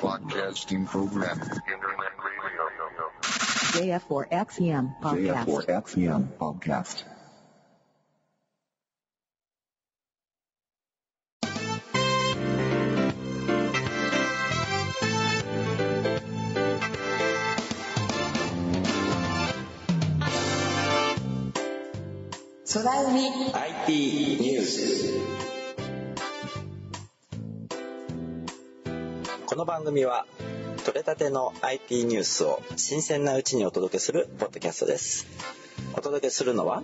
Broadcasting program. Internet radio. JF4XEM podcast. JF4XEM podcast. 空海 IT ニュース この番組は取れたての IT ニュースを新鮮なうちにお届けするポッドキャストです。お届けするのは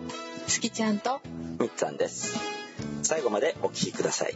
月ちゃんとみっつぁんです。最後までお聞きください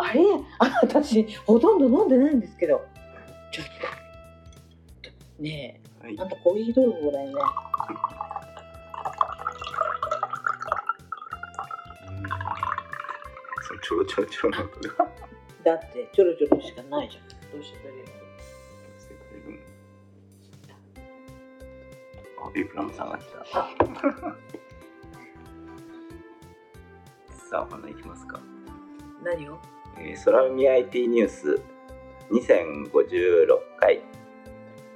あれ？あ 私ほとんど飲んでないんですけど。ちょっと。ねえ、はい。あんたコーヒー泥棒だよね。そのちょろちょろちょろだってちょろちょろしかないじゃん。どうしてくれるあビブラムさんが来た。あ。さあお花いきますか。何を？えー、空海 IT ニュース2056回。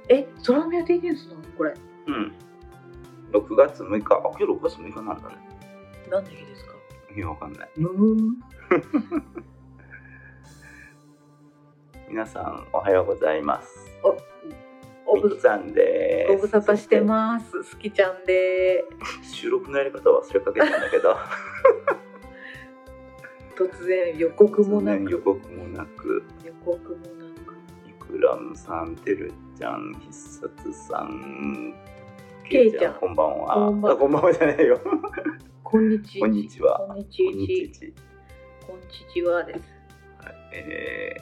え空見やっていいですの？これ。うん。6月6日。あ今日6月6日なんだね。何の日ですか？いやわかんない。皆さんおはようございます。おぶみっつぁんでご無沙汰してます。すきちゃんで収録のやり方忘れかけたんだけど 突然予告もな突然予く告もなく。予告もなく。イクラムさんてるちゃん必殺さん。けいちゃんこんばんは。こんばんあこんばんはじゃないよ。こんにちこんにちは。こんにちこんにちちこんちちはです。はいえ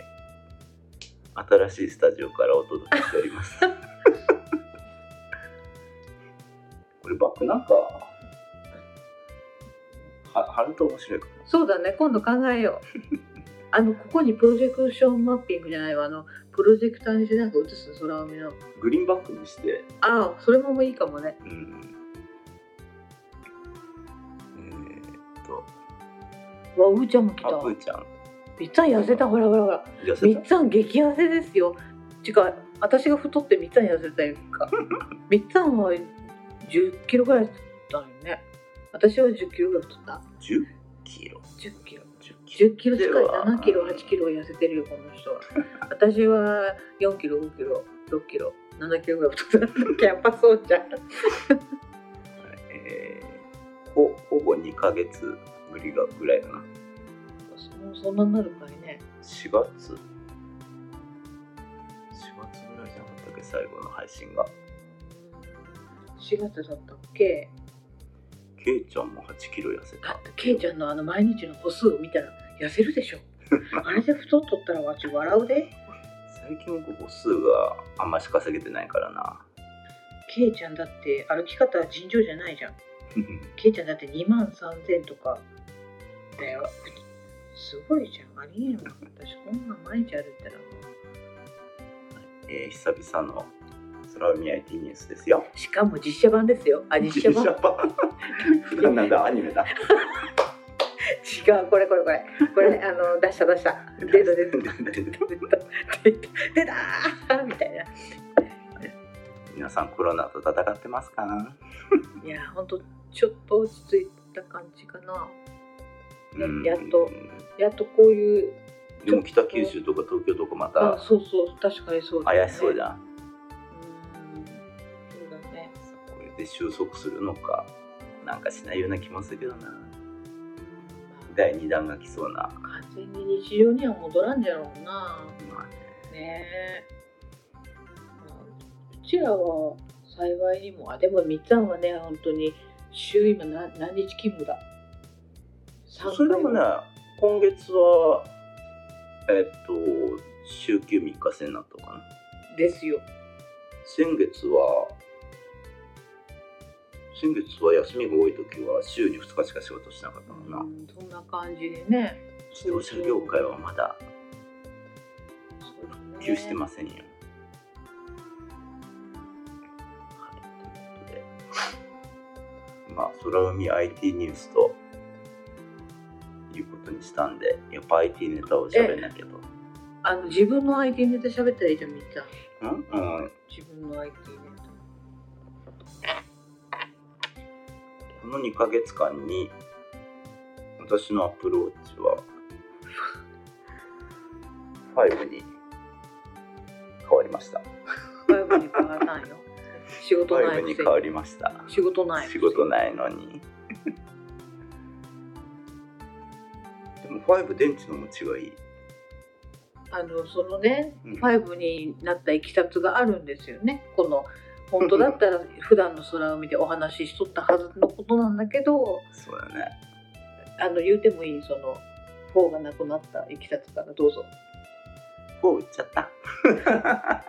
ー、新しいスタジオからお届けしております。これバックなんかは貼ると面白いかもそうだね今度考えよう。あのここにプロジェクションマッピングじゃないわ。あのプロジェクターにしてなんか映す空海のグリーンバックにして。ああそれもいいかもね。うん。えー、っと。わうーちゃんも来た。あぷーちゃん。みっつぁん痩せた。ほらほらほら。み痩せっつぁん激痩せですよ。ちか私が太ってみっつぁん痩せたいうか。みっつぁんは1 0キロぐらいだったよね。私は1 0キロぐらい太った。た10キロ？1 0キロ。10 10キロ近い。7キロ8キロ痩せてるよこの人は。私は4キロ5キロ6キロ7キロぐらい太ったやっぱそうじゃん。えー、ほほぼ2ヶ月ぶりがぐらいだな。もうそんなになるかいね。4月？4月ぐらいじゃなかったっけ最後の配信が。4月だったっけ？けいちゃんも8キロ痩せた。ケイちゃんのあの毎日の歩数を見たら痩せるでしょ。あれで太っとったらわち笑うで。最近僕歩数があんまし稼げてないからな。ケイちゃんだって歩き方は尋常じゃないじゃん。ケイちゃんだって2万3000とかだよ。すごいじゃん。ありえんわ。私こんなん毎日歩いたら。もえー、久々の空海 IT ニュースですよ。うしかも実写版ですよ。あ実写版。版。普段なんだアニメだ。違うこれこれこれ。これあの出した出した。出た出た。出た。みた。いな皆さんコロナと戦ってますかいやほんとちょっと落ち着いた。感じかなうんやっとやっとこういうでも北九州とか東京とかまあた。そうそう確かにそうね怪しそうじゃんうんそうだねこれで収束するのかなんかしないような気もするけどな。第2弾が来そうな。完全に日常には戻らんじゃろうな。まあね。ねえ。うちらは幸いにもあでもみっつぁんはね本当に週今何何日勤務だ？三それでもね今月はえっと週休3日制になったのかな。ですよ。先月は先月は休みが多い時は週に2日しか仕事しなかったもんな、うんそんな感じでね。自動車業界はまだ復旧してませんよ、はい。ということで。まあ空海 IT ニュースということにしたんでやっぱ IT ネタを喋んなきゃと。あの自分の IT ネタ喋ったらいいじゃんみっちゃん。うん、うん、自分の IT ネこの2ヶ月間に私のアプローチは5に変わりました。タ5に変わったんよ仕事な5いくせに。変わりました。仕事ない仕事ないのに。でも5電池の持ちがいい。あのそのね、うん。5になったいきさつがあるんですよね。この本当だったら普段の空海でお話ししとったはずのことなんだけどそうだね。あの言うてもいいその4がなくなったいきさつからどうぞ。4売っちゃった。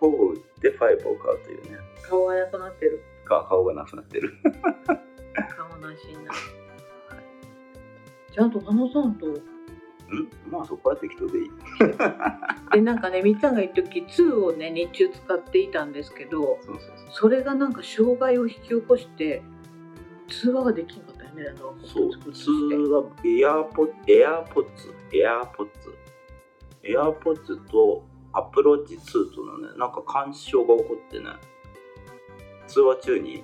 4売って5を買うというね。顔がなくなってる。か顔がなくなってる。顔なしにな ちゃんと花さんとうん。まあそこは適当でいい。でなんかねみっちゃんが一時2をね日中使っていたんですけどそれがなんか障害を引き起こして通話ができなかったよねあのそう通話エアポエアポッツ。エアポッツ。エアポッツとアプローチ2とのねなんか干渉が起こってね通話中に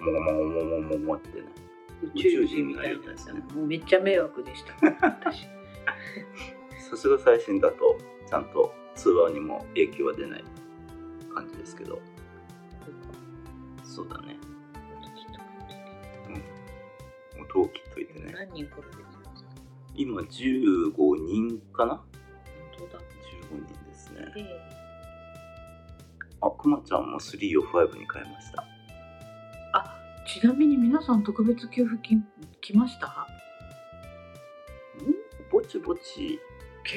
もごもごもごもごってね宇宙人みたいになったもうめっちゃ迷惑でした。私さすが最新だとちゃんと通話にも影響は出ない感じですけど。そうだね。音を切っといてね。何人これできますか？今15人かな？本当だ。15人ですね。ええ。あくまちゃんも3を5に変えました。ちなみに皆さん特別給付金来ました？んぼちぼち。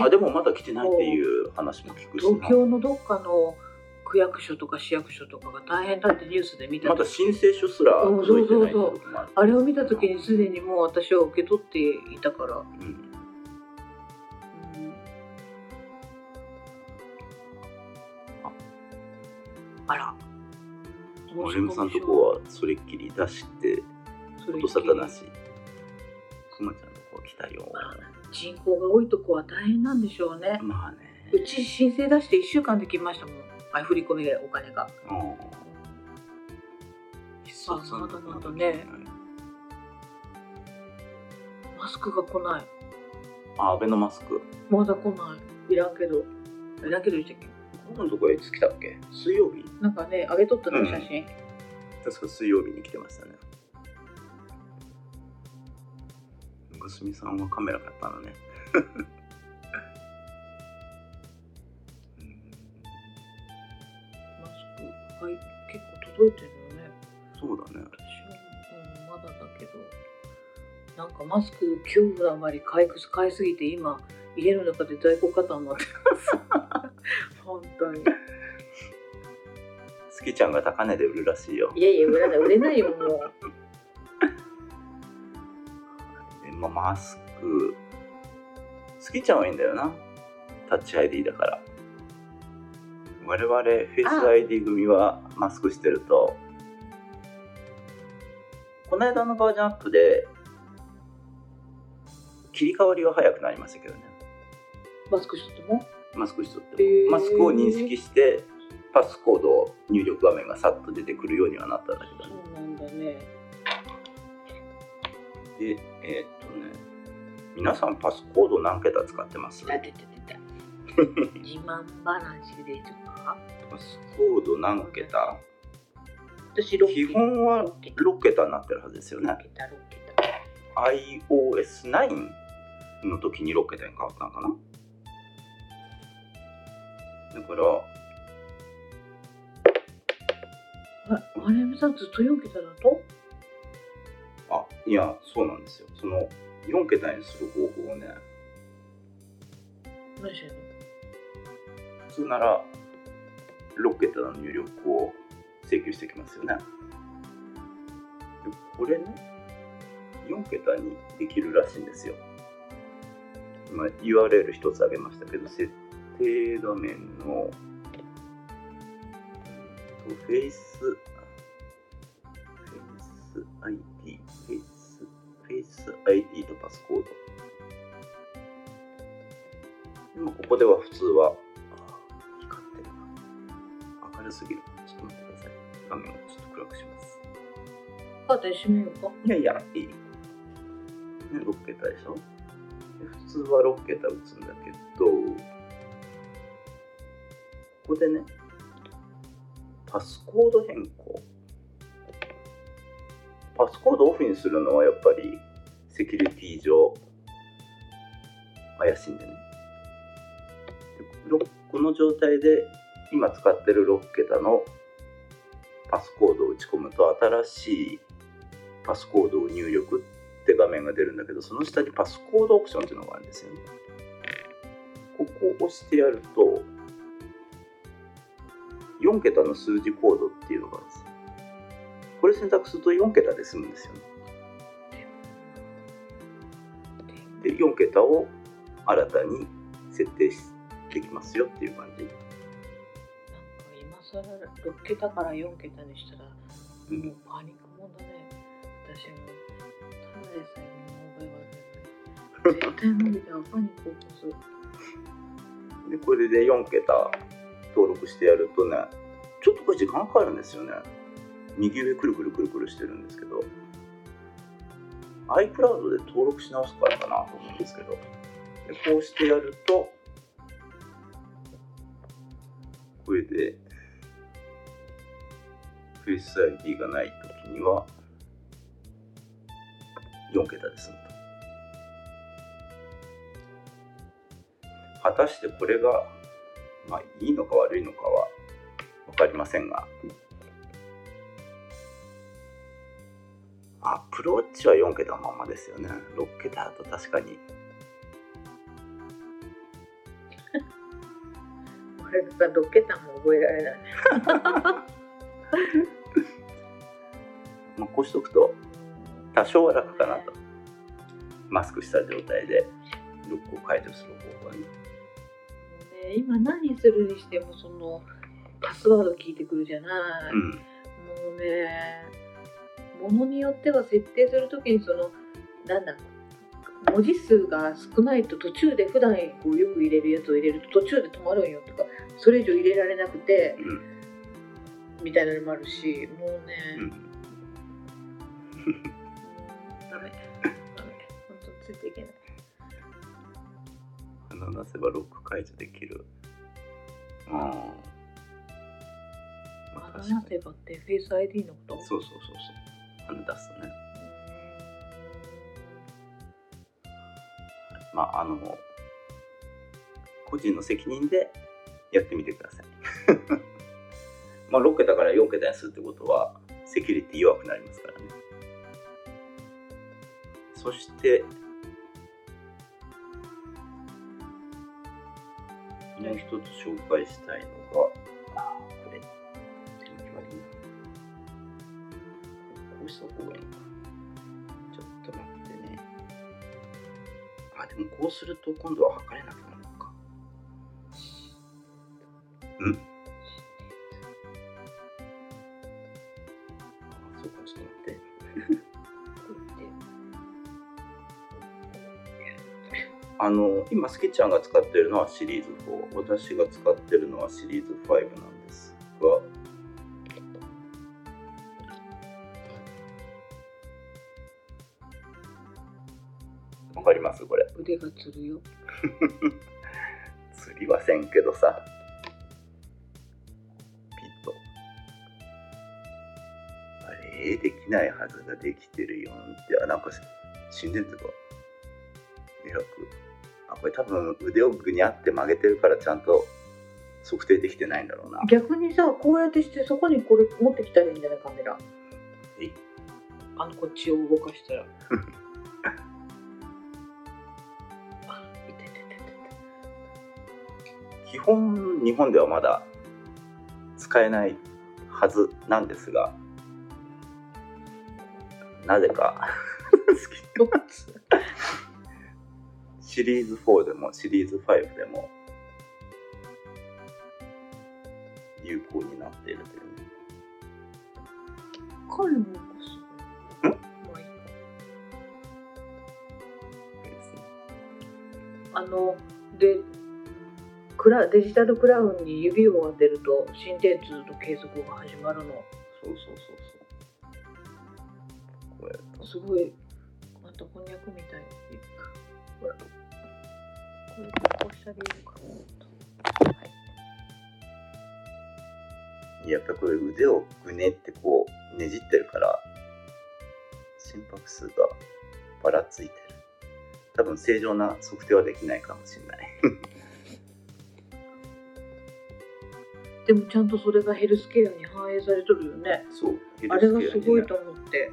あでもまだ来てないっていう話も聞くしな。東京のどっかの区役所とか市役所とかが大変だってニュースで見たまだ時申請書すら届いてないってとこもあるあれを見た時にすでにもう私は受け取っていたから、うん。うん。あら。森山さんとこはそれっきり出して音沙汰なし。くまちゃんとこは来たよ人口が多いとこは大変なんでしょうね。まあね。うち申請出して1週間できましたもん。あ振り込みでお金が。うん必殺さんとこまだまだね。マスクが来ない。あアベノマスク。まだ来ない。いらんけど。いらんけど言ったっけ？今度とこいつ来たっけ？水曜日？なんかね上げとったのうん。写真、確か水曜日に来てましたね娘さんはカメラ買ったのね。うん。マスクはい結構届いてるよね。そうだね。私は、うん、まだだけどなんかマスク恐怖のあまり買い買いすぎて今家の中で在庫過多になってます。本当に。好きちゃんが高値で売るらしいよ。いやいや売れない売れないよもうマスク。好きちゃんはいいんだよな。タッチ ID だから。我々フェイスあ ID 組はマスクしてると。この間のバージョンアップで切り替わりは早くなりましたけどね。マスクしてても？マスクしとっても、へー。マスクを認識してパスコード入力画面がさっと出てくるようにはなったんだけどそねうなんだね。でえーっ皆さんパスコード何桁使ってます？あ出て出た自慢話でとパスコード何桁？私6基本は6桁。になってるはずですよね。6桁6桁。iOS9 の時に6桁に変わったのかな？だからああれさんずっと4桁だと？あいやそうなんですよ。その4桁にする方法をね何しの普通なら6桁の入力を請求してきますよね。これね4桁にできるらしいんですよ。今 URL 一つあげましたけど設定画面のとフェイスフェイス ID フェイスフェイス ID とパスコード。今ここでは普通はあ光ってるな。明るすぎる。ちょっと待ってください。画面をちょっと暗くします。カーテン閉めようか。いやいやいい、ね、6桁でしょ？で普通は6桁打つんだけどここでねパスコード変更パスコードオフにするのはやっぱりセキュリティ上怪しいんでね。でろこの状態で今使ってる6桁のパスコードを打ち込むと新しいパスコードを入力って画面が出るんだけどその下にパスコードオプションっていうのがあるんですよね。ここを押してやると4桁の数字コードっていうのがあるんですこれ選択すると4桁で済むんですよね。で4桁を新たに設定してきますよっていう感じ。なんか今更6桁から4桁にしたら、うんもうパニックもんだね。私もただでさえ身の覚え悪いのに絶対無理だわパニック起こす。でこれで4桁登録してやるとねちょっとこれ時間かかるんですよね右上くるくるくるくるしてるんですけど iCloud で登録し直すからかなと思うんですけどでこうしてやるとこれで Face ID がない時には4桁で済むと。果たしてこれが、まあ、いいのか悪いのかは分かりませんがアップルウォッチは4桁のままですよね。6桁だと確かに。これが6桁も覚えられない。まあ、こうしとくと多少は楽かなと。マスクした状態で。ロックを解除する方法ね今何するにしてもそのパスワード聞いてくるじゃない、うん。もうねものによっては設定するときにそのなんだ文字数が少ないと途中で普段こうよく入れるやつを入れると途中で止まるんよとかそれ以上入れられなくてうんみたいなのもあるしもうね、うん。ダメ。ダメ。本当ついていけない。鼻出せばロック解除できる。あ鼻確かに。せばってフェイス ID のこと？そうそうそうそう鼻出すとね。まああの個人の責任でやってみてください。まあ6桁から4桁にするってことはセキュリティ弱くなりますからね。そしてもう一つ紹介したいのがこうした方がいいのかちょっと待ってね。あでもこうすると今度は測れなくなるのか。うん。あそうかちょっと待って。あの今スケちゃんが使ってるのはシリーズ4私が使ってるのはシリーズ5なん腕がつるよ。釣りはせんけどさ。ピッと。えー、できないはずができてるよって、あ、なんか心電図が偉く。あ、これ多分腕をぐにゃって曲げてるからちゃんと測定できてないんだろうな。逆にさこうやってしてそこにこれ持ってきたらいいんじゃないカメラ。えあのこっちを動かしたら 基本日本ではまだ使えないはずなんですがなぜか。シリーズ4でもシリーズ5でも有効になっているという。ね。彼あのでクラデジタルクラウンに指を当てると心電図と計測が始まるの。そうそうそうそう。こうやるとすごいまたこんにゃくみたい。ほらこれこうしてあげるかな。はい。やっぱりこれ腕をぐねってこうねじってるから心拍数がばらついてる。多分正常な測定はできないかもしれないでもちゃんとそれがヘルスケアに反映されとるよね。そうヘあれがすごいと思って。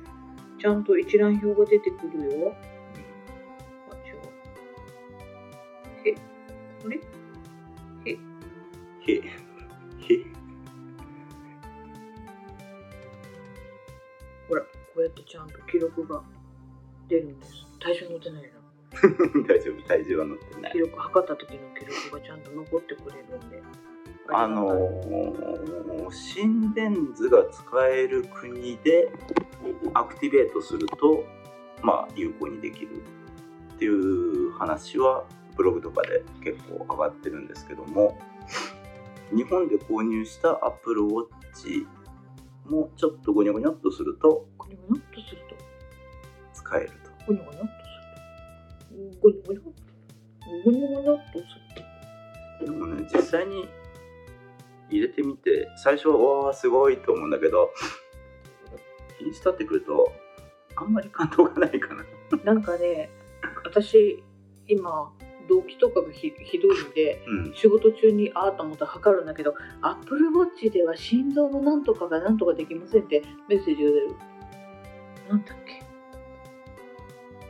ちゃんと一覧表が出てくるよ。あ違う。へ。あれ？へ。へ。へ。ほらこうやってちゃんと記録が出るんです。体重乗ってないな 大丈夫体重は乗ってない。記録測った時の記録がちゃんと残ってくれるんであのー心電図が使える国でアクティベートするとまあ有効にできるっていう話はブログとかで結構上がってるんですけども日本で購入した Apple Watch もちょっとゴニョゴニョっとするとゴニョゴニョっとすると。使えると。ゴニョゴニョっと。するとゴニョゴニョゴニョゴニョっとするでもね実際に入れてみて最初はすごいと思うんだけど日にち経ってくるとあんまり感動がないかな。となんかね私今動悸とかがひひどいんでうん。仕事中にああと思ったら測るんだけど Apple Watch では心臓のなんとかがなんとかできませんってメッセージが出る。なんだっけ？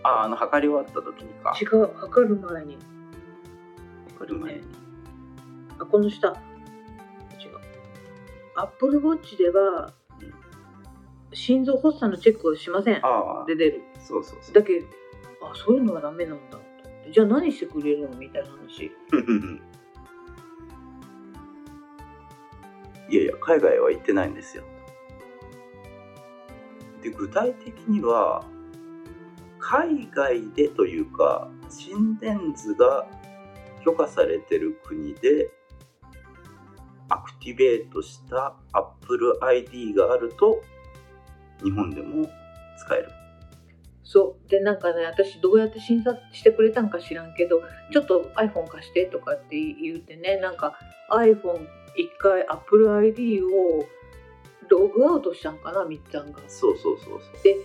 ああの測り終わった時にか。違う測る前に。測る前に。あこの下 Apple Watch では心臓発作のチェックをしません。ああ。で出る。そうそうそう。だけどあそういうのはダメなんだ。じゃあ何してくれるのみたいな話。いやいや海外は行ってないんですよ。で具体的には海外でというか心電図が許可されてる国でティベートした Apple ID があると日本でも使える。そう。でなんかね私どうやって診察してくれたんか知らんけどちょっと iPhone 貸してとかって言ってねなんか iPhone 一回 Apple ID をログアウトしたんかなみっちゃんが。そうそうそうそう。で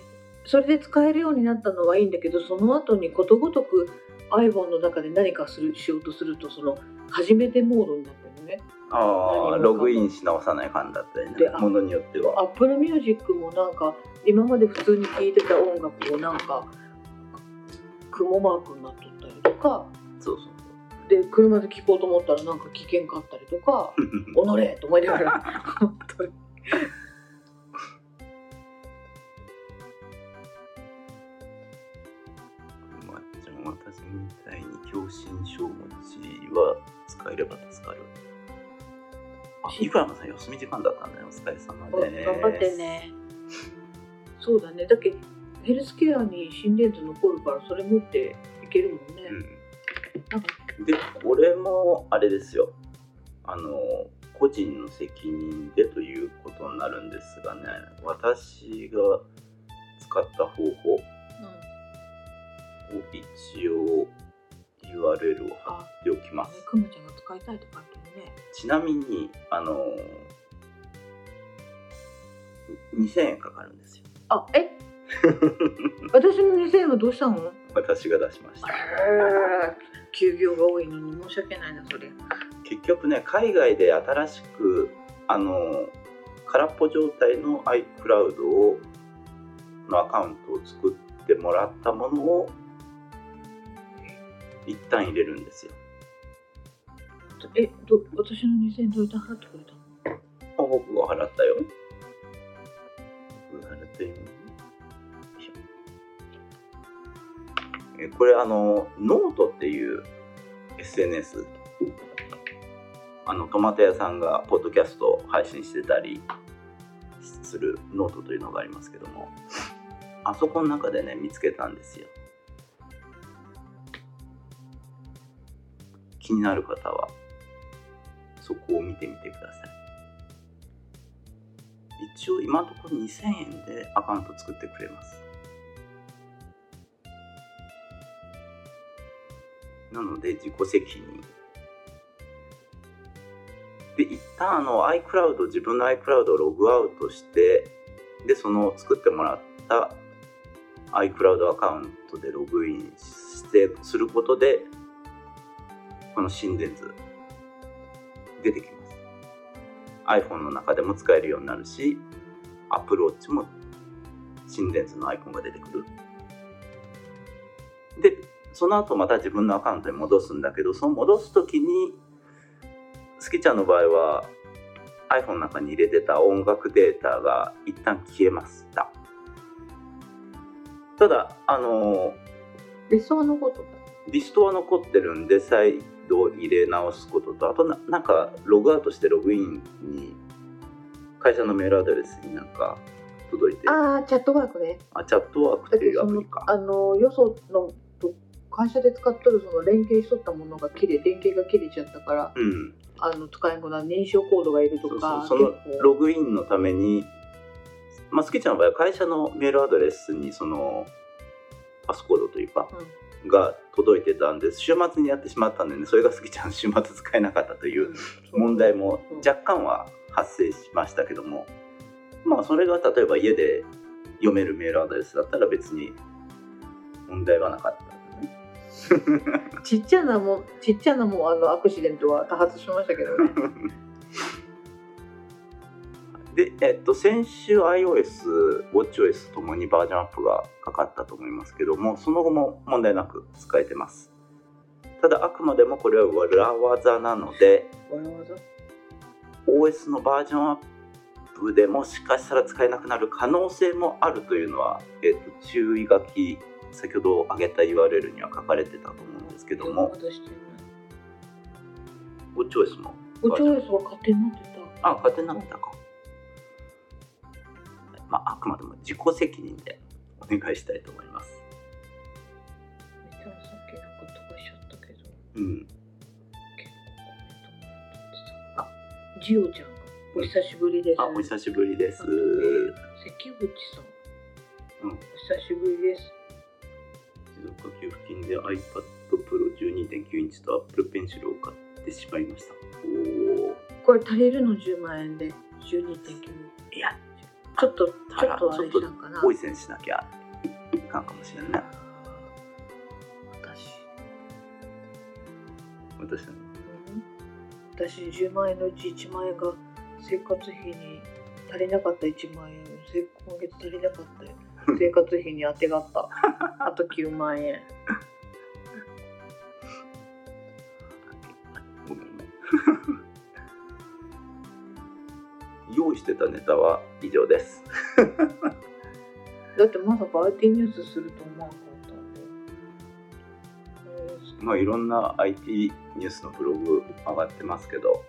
それで使えるようになったのはいいんだけどその後にことごとく iPhone の中で何かするしようとするとその初めてモードになってるのねああログインし直さないかんだったりね。ものによっては。Apple Music もなんか今まで普通に聴いてた音楽をなんか雲マークになっとったりとか。そうそうで車で聴こうと思ったらなんか危険かったりとか「おのれ!」と思いながら。本当に。私みたいに狭心症持ちは使えれば助かる。あイフラムさん休み時間だったんだよお疲れ様おです頑張ってね。そうだね。だけどヘルスケアに心電図残るからそれ持っていけるもんね、なんかうんでこれもあれですよ。あの個人の責任でということになるんですがね私が使った方法。を一応 URL を貼っておきまねすくまちゃんが使いたいとかってねちなみにあの2000円かかるんですよ。あえ？私の2000円はどうしたの？私が出しました。休業が多いのに申し訳ないなそれ。結局ね海外で新しくあの空っぽ状態の iCloud をのアカウントを作ってもらったものを一旦入れるんですよえど私の2000円どうやって払ってくれたあ僕が払ったよ。僕が払ったよ。えこれあのノートっていう SNS あのトマト屋さんがポッドキャストを配信してたりするノートというのがありますけども。あそこの中でね見つけたんですよ。気になる方は。そこを見てみてください。一応今のところ2000円でアカウント作ってくれます。なので自己責任。で一旦あの iCloud 自分の iCloud をログアウトしてでその作ってもらった iCloud アカウントでログインしてすることでこの心電図出てきます。iPhone の中でも使えるようになるし Apple Watch も心電図のアイコンが出てくる。でその後また自分のアカウントに戻すんだけどその戻す時にスキちゃんの場合は iPhone の中に入れてた音楽データが一旦消えました。ただあの理想のこと。リストは残ってるんで再度入れ直すこととあとななんかログアウトしてログインに会社のメールアドレスになんか届いてああチャットワークね。あチャットワークっていうアプリか。あのよそのと会社で使っとるその連携しとったものが切れ連携が切れちゃったからうん。あの使えんくなる認証コードがいるとかそうそのログインのためにまあスケちゃんの場合は会社のメールアドレスにそのパスコードというか、が届いてたんです。週末にやってしまったんでねそれがスケちゃん週末使えなかったという問題も若干は発生しましたけどもまあそれが例えば家で読めるメールアドレスだったら別に問題はなかった ちっちゃなもちっちゃなもあのアクシデントは多発しましたけどね で、えっと、先週 iOS、WatchOS ともにバージョンアップがかかったと思いますけども、その後も問題なく使えてます。ただ、あくまでもこれは裏技なので、OS のバージョンアップでもしかしたら使えなくなる可能性もあるというのは、えっと、注意書き、先ほど挙げた URL には書かれてたと思うんですけどもま、だしてない WatchOS もおチョイスは勝手になってたあ、勝手になってたか。まあ、あくまでも自己責任でお願いしたいと思います。めっちゃさっきなんか飛ばしちゃったけどうん。結構コメントもらったってさあジオちゃんがお久しぶりですあ、お久しぶりです。関口さん、うんお久しぶりです持続化給付金で iPad Pro 12.9インチと Apple Pencil を買ってしまいました。おお。これ足りるの10万円で12.9いや、ちょっとちょっとあれしたんかな。多い線しなきゃいかんかもしれんね。私、私のうん、私10万円のうち1万円が生活費に足りなかった1万円せ今月足りなかったよ。生活費に当てがった。あと9万円してたネタは以上です。だってまさか IT ニュースすると思わなかったんで、えーまあいろんな IT ニュースのブログ上がってますけど、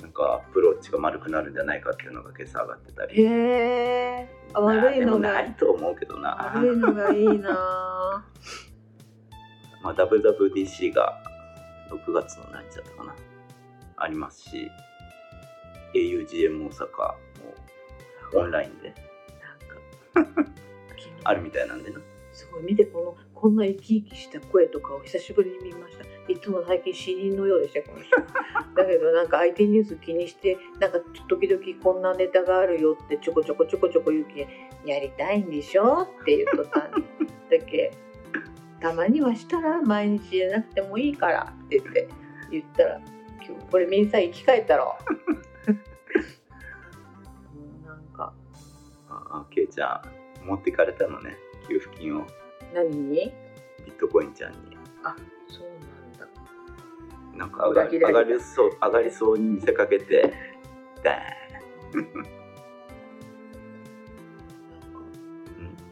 なんかアプローチが丸くなるんじゃないかっていうのが今朝上がってたり。へえあ悪いのがないと思うけどな。悪いのがいいな まあ WWDC が6月の何日だったかな。ありますし、augm 大阪もオンラインで。あるみたいなんでな。すごい見てこのこんな生き生きした声とかを久しぶりに見ました。いつも最近死人のようでしたこの人。だけどなんか IT ニュース気にしてなんか時々こんなネタがあるよってちょこちょこちょこちょこ言うけやりたいんでしょって言うとったんだけ たまにはしたら毎日じゃなくてもいいからって言って言ったら今日これみんな生き返ったろなんかああけいちゃん持ってかれたのね。給付金を。何に？ビットコインちゃんに。そうなんだ。なんか上がり上がりそう上がりそうに見せかけてダーン。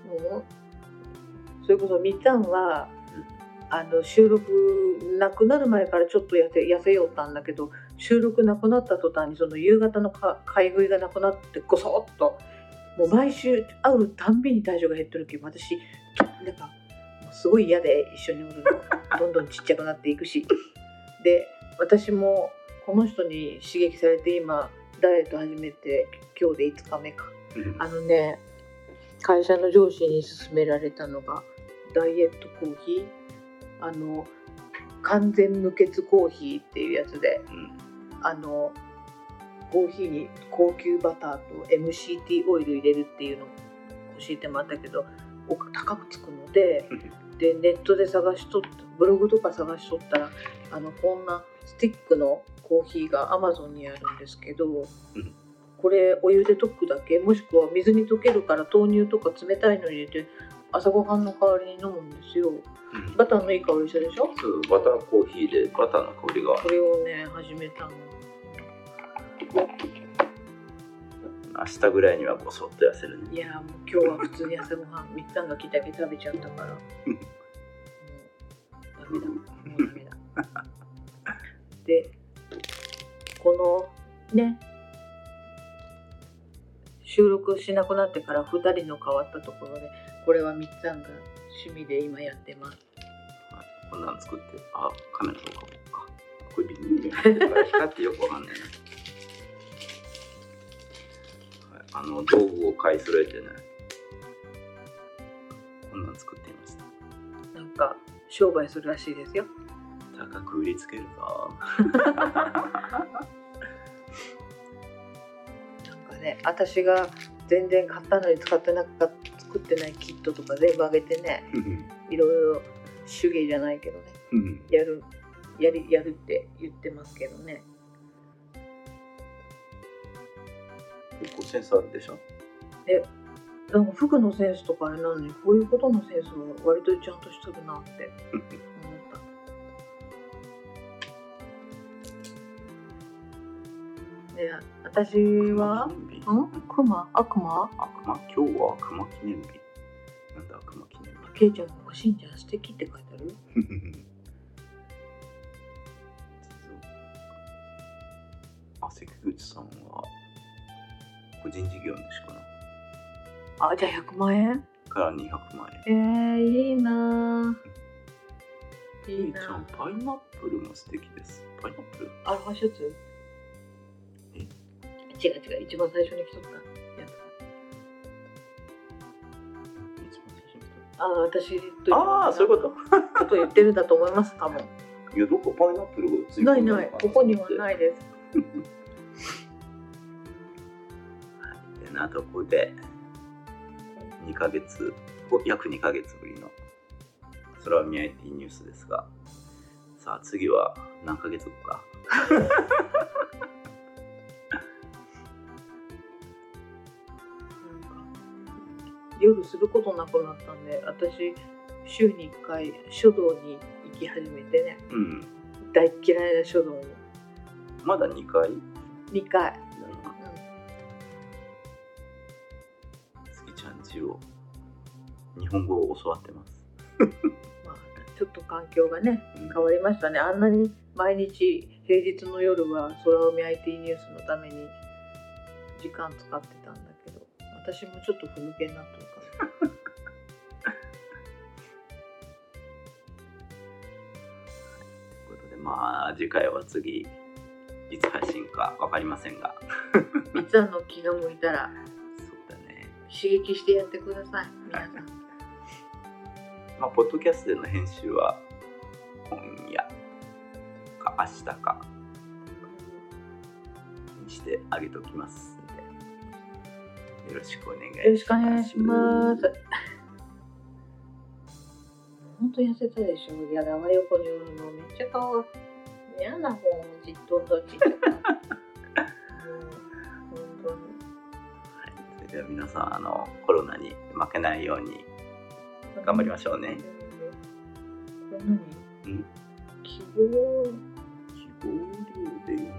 もうそれこそみっちゃんは、あの収録なくなる前からちょっと痩せ痩せよったんだけど収録なくなった途端にその夕方のか買い食いがなくなってごそっともう毎週会うたんびに体重が減ってるけど私となんかすごい嫌で一緒におるのどんどんちっちゃくなっていくし。で私もこの人に刺激されて今ダイエット始めて今日で5日目か。うん。あのね会社の上司に勧められたのがダイエットコーヒー。あの完全無欠コーヒーっていうやつで。うんあのコーヒーに高級バターと MCT オイル入れるっていうのを教えてもらったけどお高くつくので でネットで探しとったブログとか探しとったらあのこんなスティックのコーヒーが Amazon にあるんですけど、これお湯で溶くだけもしくは水に溶けるから豆乳とか冷たいの入れて朝ごはんの代わりに飲むんですよ。うん。バターのいい香りしたでしょ？そうバターコーヒーでバターの香りが。これをね始めたの明日ぐらいにはごそっと痩せる。ねいやーもう今日は普通に朝ごはんみっつぁんが来たけ食べちゃったから。もうダメだもうダメだでこのね収録しなくなってから2人の変わったところでこれはみっつぁんが趣味で今やってます。こんなん作って。あカメラとかもか。これビニール光ってよくわかんないな、あの道具を買い揃えてねこんなん作ってみました。なんか商売するらしいですよ。高く売りつけるぞ。なんかね私が全然買ったのに使ってなかった作ってないキットとか全部あげてねいろいろ手芸じゃないけどねやるやりやるって言ってますけどね結構センスあるでしょ？なんか服のセンスとかあれなのにこういうことのセンスは割とちゃんとしてるなって。思ったで私は？クマ悪魔悪魔今日は悪魔記念日。なんだ悪魔記念日。ケイちゃんが欲しいんじゃん素敵って書いてある？個人事業主かな。あじゃあ100万円？から200万円。えー、いいなぁいいいいちゃんなパイナップルも素敵です。パイナップル？アロハシャツえ？違う違う。一番最初に着とったやつ一番最初にあ私とああそういうこと？こと言ってるんだと思います多分。いやどこ？パイナップルがついてないるのかない。ここにはないです なとこで2ヶ月お約2ヶ月ぶりの空海 IT ニュースですが。さあ次は何ヶ月後か。夜することなくなったんで私週に1回書道に行き始めてね。うん。大っ嫌いな書道に。まだ2回？2回、だな月ちゃんちを日本語を教わってます、まあ、ちょっと環境がねうん。変わりましたね。あんなに毎日平日の夜は空海 IT ニュースのために時間使ってたんだけど私もちょっとふぬけになってるから ということでまあ次回は次いつ配信か分かりませんが。みつあんの気が向いたら刺激してやってください皆さんま まあ、ポッドキャストでの編集は今夜か明日かにしてあげておきますよろしくお願いしますよろしくお願いします。本当痩せたでしょ？いや、生横におるのめっちゃ顔が嫌なもん、じっとんとちっ 皆さんあのコロナに負けないように頑張りましょうね。これ何？うん？希望希望量でいいんじゃ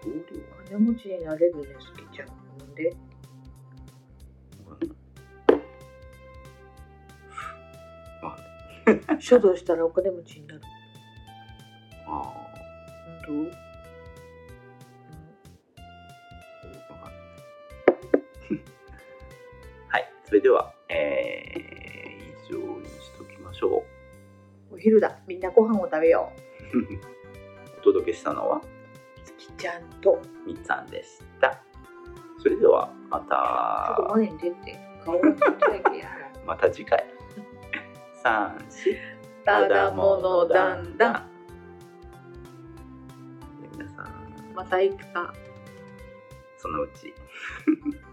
希望量金持ちになれるね、すきちゃん。なんで？書道したらお金持ちになる。ああどう？ご飯を食べよう。う。お届けしたのは？すきちゃんと。みっさんでした。それではまちょっとた、前に出て。顔がちっちゃいけどやだ。また次回。3、4、ただものだんだん。皆さん、またいつか。そのうち。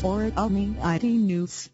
空耳 ID News